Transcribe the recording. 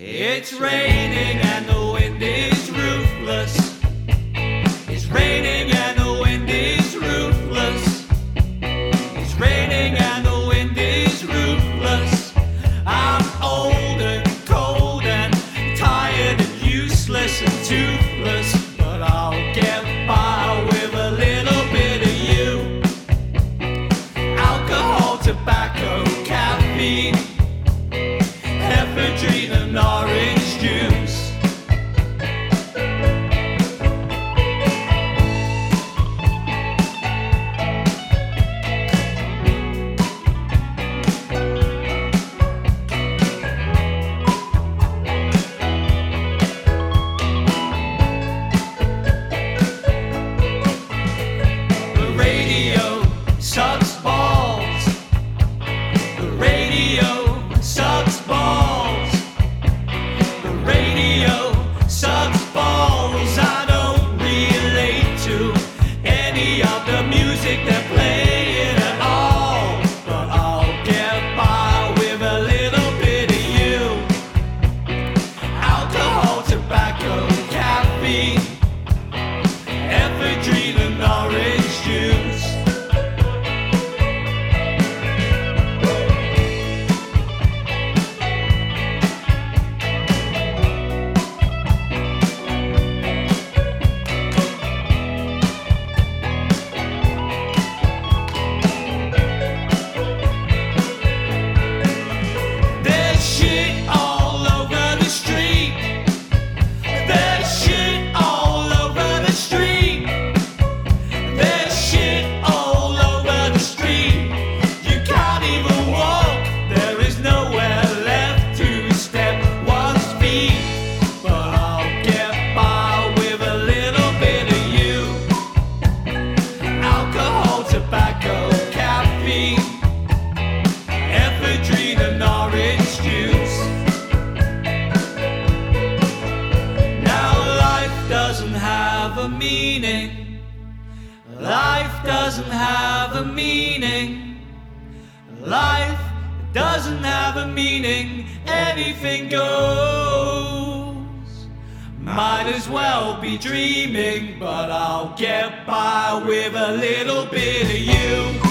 It's raining and the wind is ruthless. meaning. Life doesn't have a meaning. Life doesn't have a meaning. Anything goes. Might as well be dreaming, but I'll get by with a little bit of you.